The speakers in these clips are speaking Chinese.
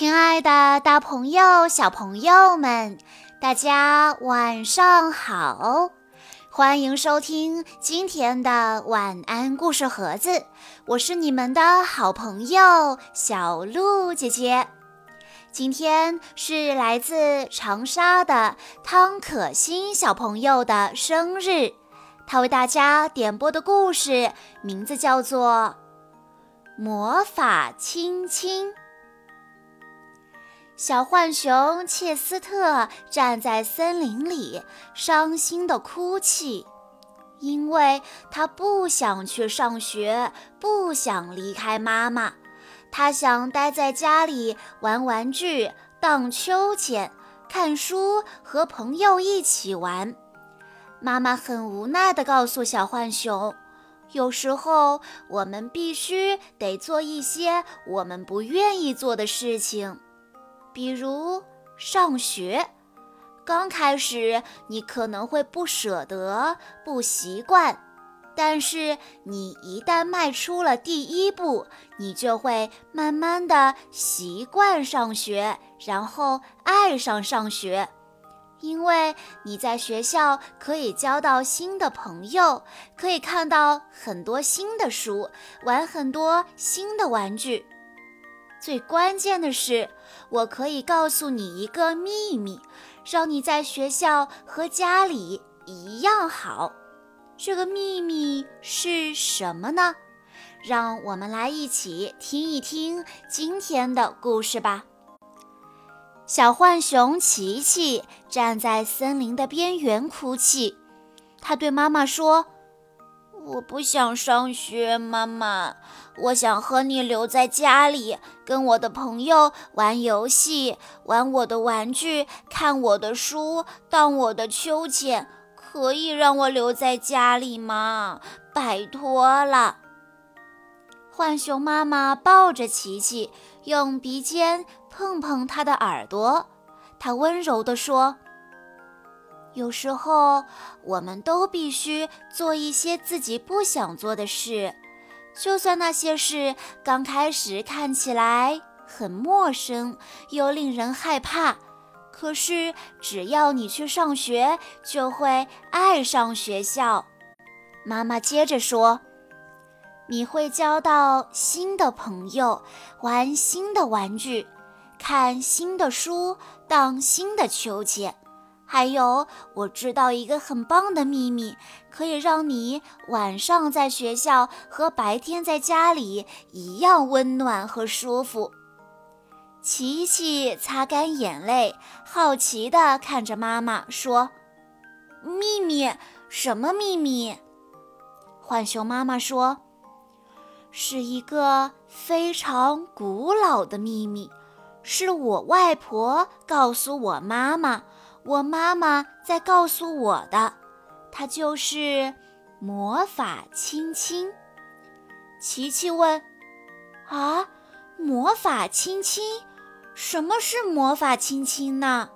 亲爱的，大朋友、小朋友们，大家晚上好！欢迎收听今天的晚安故事盒子，我是你们的好朋友小鹿姐姐。今天是来自长沙的汤可欣小朋友的生日，他为大家点播的故事名字叫做《魔法亲亲》。小浣熊切斯特站在森林里，伤心地哭泣，因为他不想去上学，不想离开妈妈。他想待在家里玩玩具、荡秋千、看书，和朋友一起玩。妈妈很无奈地告诉小浣熊：“有时候我们必须得做一些我们不愿意做的事情。”比如上学，刚开始你可能会不舍得、不习惯，但是你一旦迈出了第一步，你就会慢慢的习惯上学，然后爱上上学，因为你在学校可以交到新的朋友，可以看到很多新的书，玩很多新的玩具。最关键的是，我可以告诉你一个秘密，让你在学校和家里一样好。这个秘密是什么呢？让我们来一起听一听今天的故事吧。小浣熊琪琪站在森林的边缘哭泣，他对妈妈说。我不想上学，妈妈。我想和你留在家里，跟我的朋友玩游戏，玩我的玩具，看我的书，荡我的秋千。可以让我留在家里吗？拜托了。浣熊妈妈抱着琪琪，用鼻尖碰碰他的耳朵，她温柔地说。有时候，我们都必须做一些自己不想做的事，就算那些事刚开始看起来很陌生又令人害怕。可是，只要你去上学，就会爱上学校。妈妈接着说：“你会交到新的朋友，玩新的玩具，看新的书，荡新的秋千。”还有，我知道一个很棒的秘密，可以让你晚上在学校和白天在家里一样温暖和舒服。琪琪擦干眼泪，好奇地看着妈妈说：“秘密？什么秘密？”浣熊妈妈说：“是一个非常古老的秘密，是我外婆告诉我妈妈。”我妈妈在告诉我的，它就是魔法亲亲。琪琪问：“啊，魔法亲亲？什么是魔法亲亲呢？”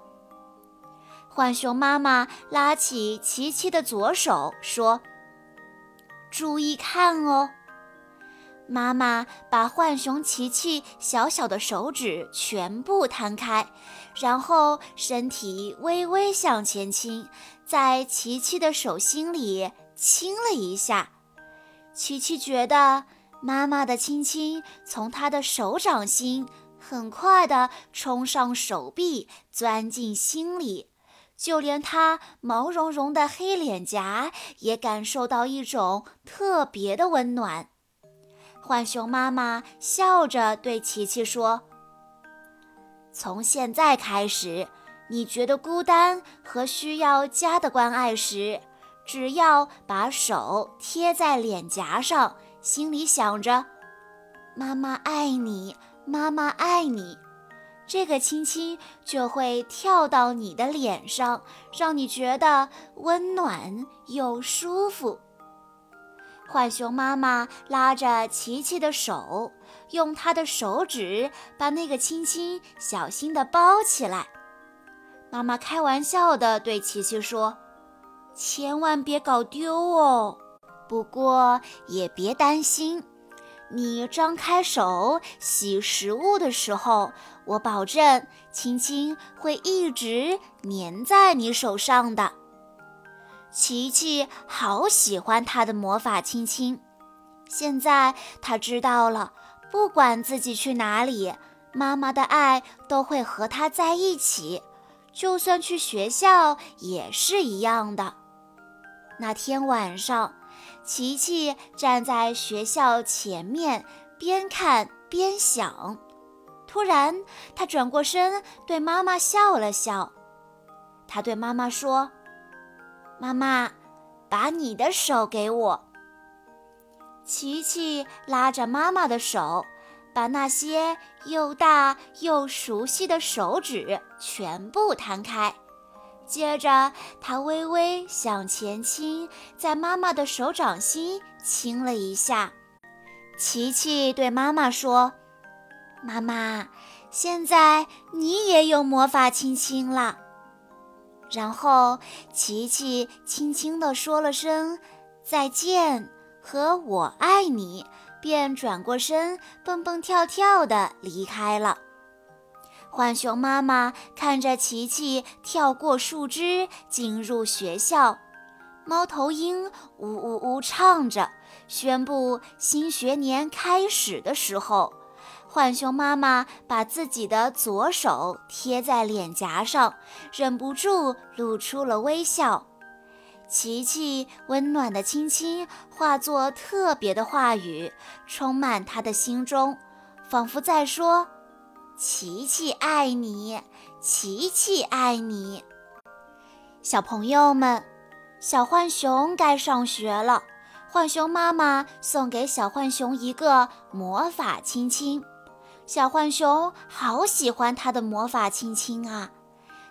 浣熊妈妈拉起琪琪的左手说：“注意看哦。”妈妈把浣熊琪琪小小的手指全部摊开，然后身体微微向前倾，在琪琪的手心里亲了一下。琪琪觉得妈妈的亲亲从她的手掌心很快地冲上手臂，钻进心里，就连她毛茸茸的黑脸颊也感受到一种特别的温暖。浣熊妈妈笑着对琪琪说：“从现在开始，你觉得孤单和需要家的关爱时，只要把手贴在脸颊上，心里想着‘妈妈爱你，妈妈爱你’，这个亲亲就会跳到你的脸上，让你觉得温暖又舒服。”浣熊妈妈拉着琪琪的手，用她的手指把那个亲亲小心地包起来。妈妈开玩笑地对琪琪说：“千万别搞丢哦！不过也别担心，你张开手洗食物的时候，我保证亲亲会一直粘在你手上的。琪琪好喜欢他的魔法亲亲，现在他知道了，不管自己去哪里，妈妈的爱都会和他在一起，就算去学校也是一样的。那天晚上。琪琪站在学校前面，边看边想。突然，他转过身对妈妈笑了笑。他对妈妈说：“妈妈，把你的手给我。”琪琪拉着妈妈的手，把那些又大又熟悉的手指全部摊开。接着，他微微向前倾，在妈妈的手掌心亲了一下。琪琪对妈妈说：“妈妈，现在你也有魔法亲亲了。”然后，琪琪轻轻地说了声“再见”和我爱你，便转过身，蹦蹦跳跳地离开了。浣熊妈妈看着琪琪跳过树枝进入学校，猫头鹰呜呜呜唱着，宣布新学年开始的时候，浣熊妈妈把自己的左手贴在脸颊上，忍不住露出了微笑。琪琪温暖的亲亲化作特别的话语，充满他的心中，仿佛在说。琪琪爱你，琪琪爱你。小朋友们，小浣熊该上学了。浣熊妈妈送给小浣熊一个魔法亲亲。小浣熊好喜欢它的魔法亲亲啊！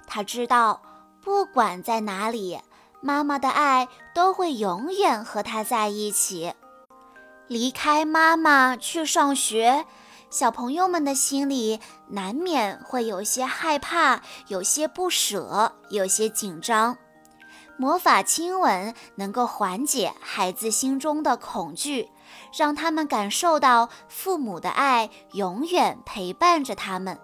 它知道，不管在哪里，妈妈的爱都会永远和它在一起。离开妈妈去上学。小朋友们的心里难免会有些害怕，有些不舍，有些紧张。魔法亲吻能够缓解孩子心中的恐惧，让他们感受到父母的爱永远陪伴着他们。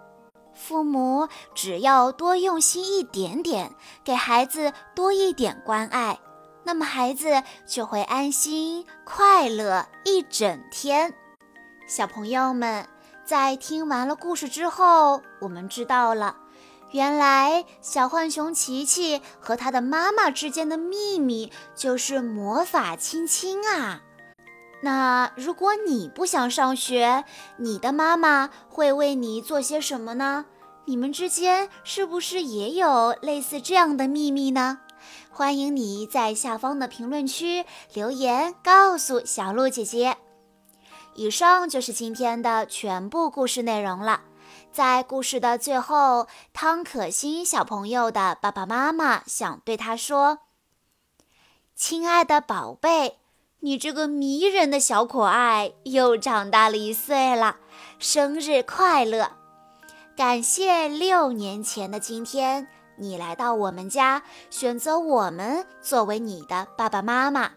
父母只要多用心一点点，给孩子多一点关爱，那么孩子就会安心快乐一整天。小朋友们。在听完了故事之后，我们知道了，原来小浣熊琪琪和他的妈妈之间的秘密就是魔法亲亲啊。那如果你不想上学，你的妈妈会为你做些什么呢？你们之间是不是也有类似这样的秘密呢？欢迎你在下方的评论区留言告诉小鹿姐姐。以上就是今天的全部故事内容了。在故事的最后，汤可欣小朋友的爸爸妈妈想对他说：“亲爱的宝贝，你这个迷人的小可爱又长大了一岁了，生日快乐！感谢六年前的今天，你来到我们家，选择我们作为你的爸爸妈妈。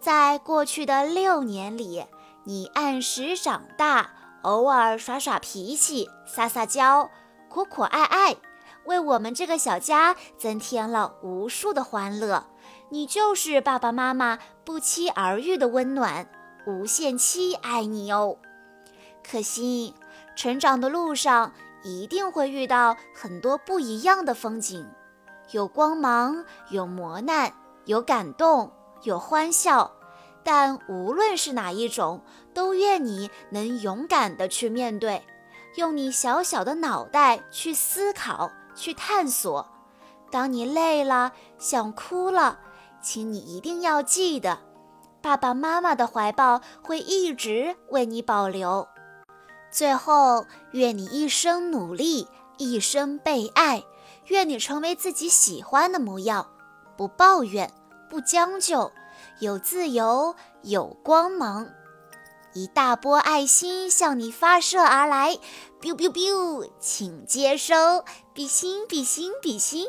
在过去的六年里。”你按时长大，偶尔耍耍脾气、撒撒娇、可可爱爱，为我们这个小家增添了无数的欢乐。你就是爸爸妈妈不期而遇的温暖，无限期爱你哦。可惜，成长的路上一定会遇到很多不一样的风景，有光芒，有磨难，有感动，有欢笑。但无论是哪一种，都愿你能勇敢地去面对，用你小小的脑袋去思考、去探索。当你累了、想哭了，请你一定要记得，爸爸妈妈的怀抱会一直为你保留。最后，愿你一生努力，一生被爱，愿你成为自己喜欢的模样，不抱怨，不将就。有自由，有光芒，一大波爱心向你发射而来，biu biu biu，请接收，比心比心比心。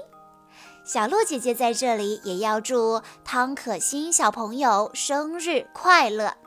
小鹿姐姐在这里也要祝汤可欣小朋友生日快乐。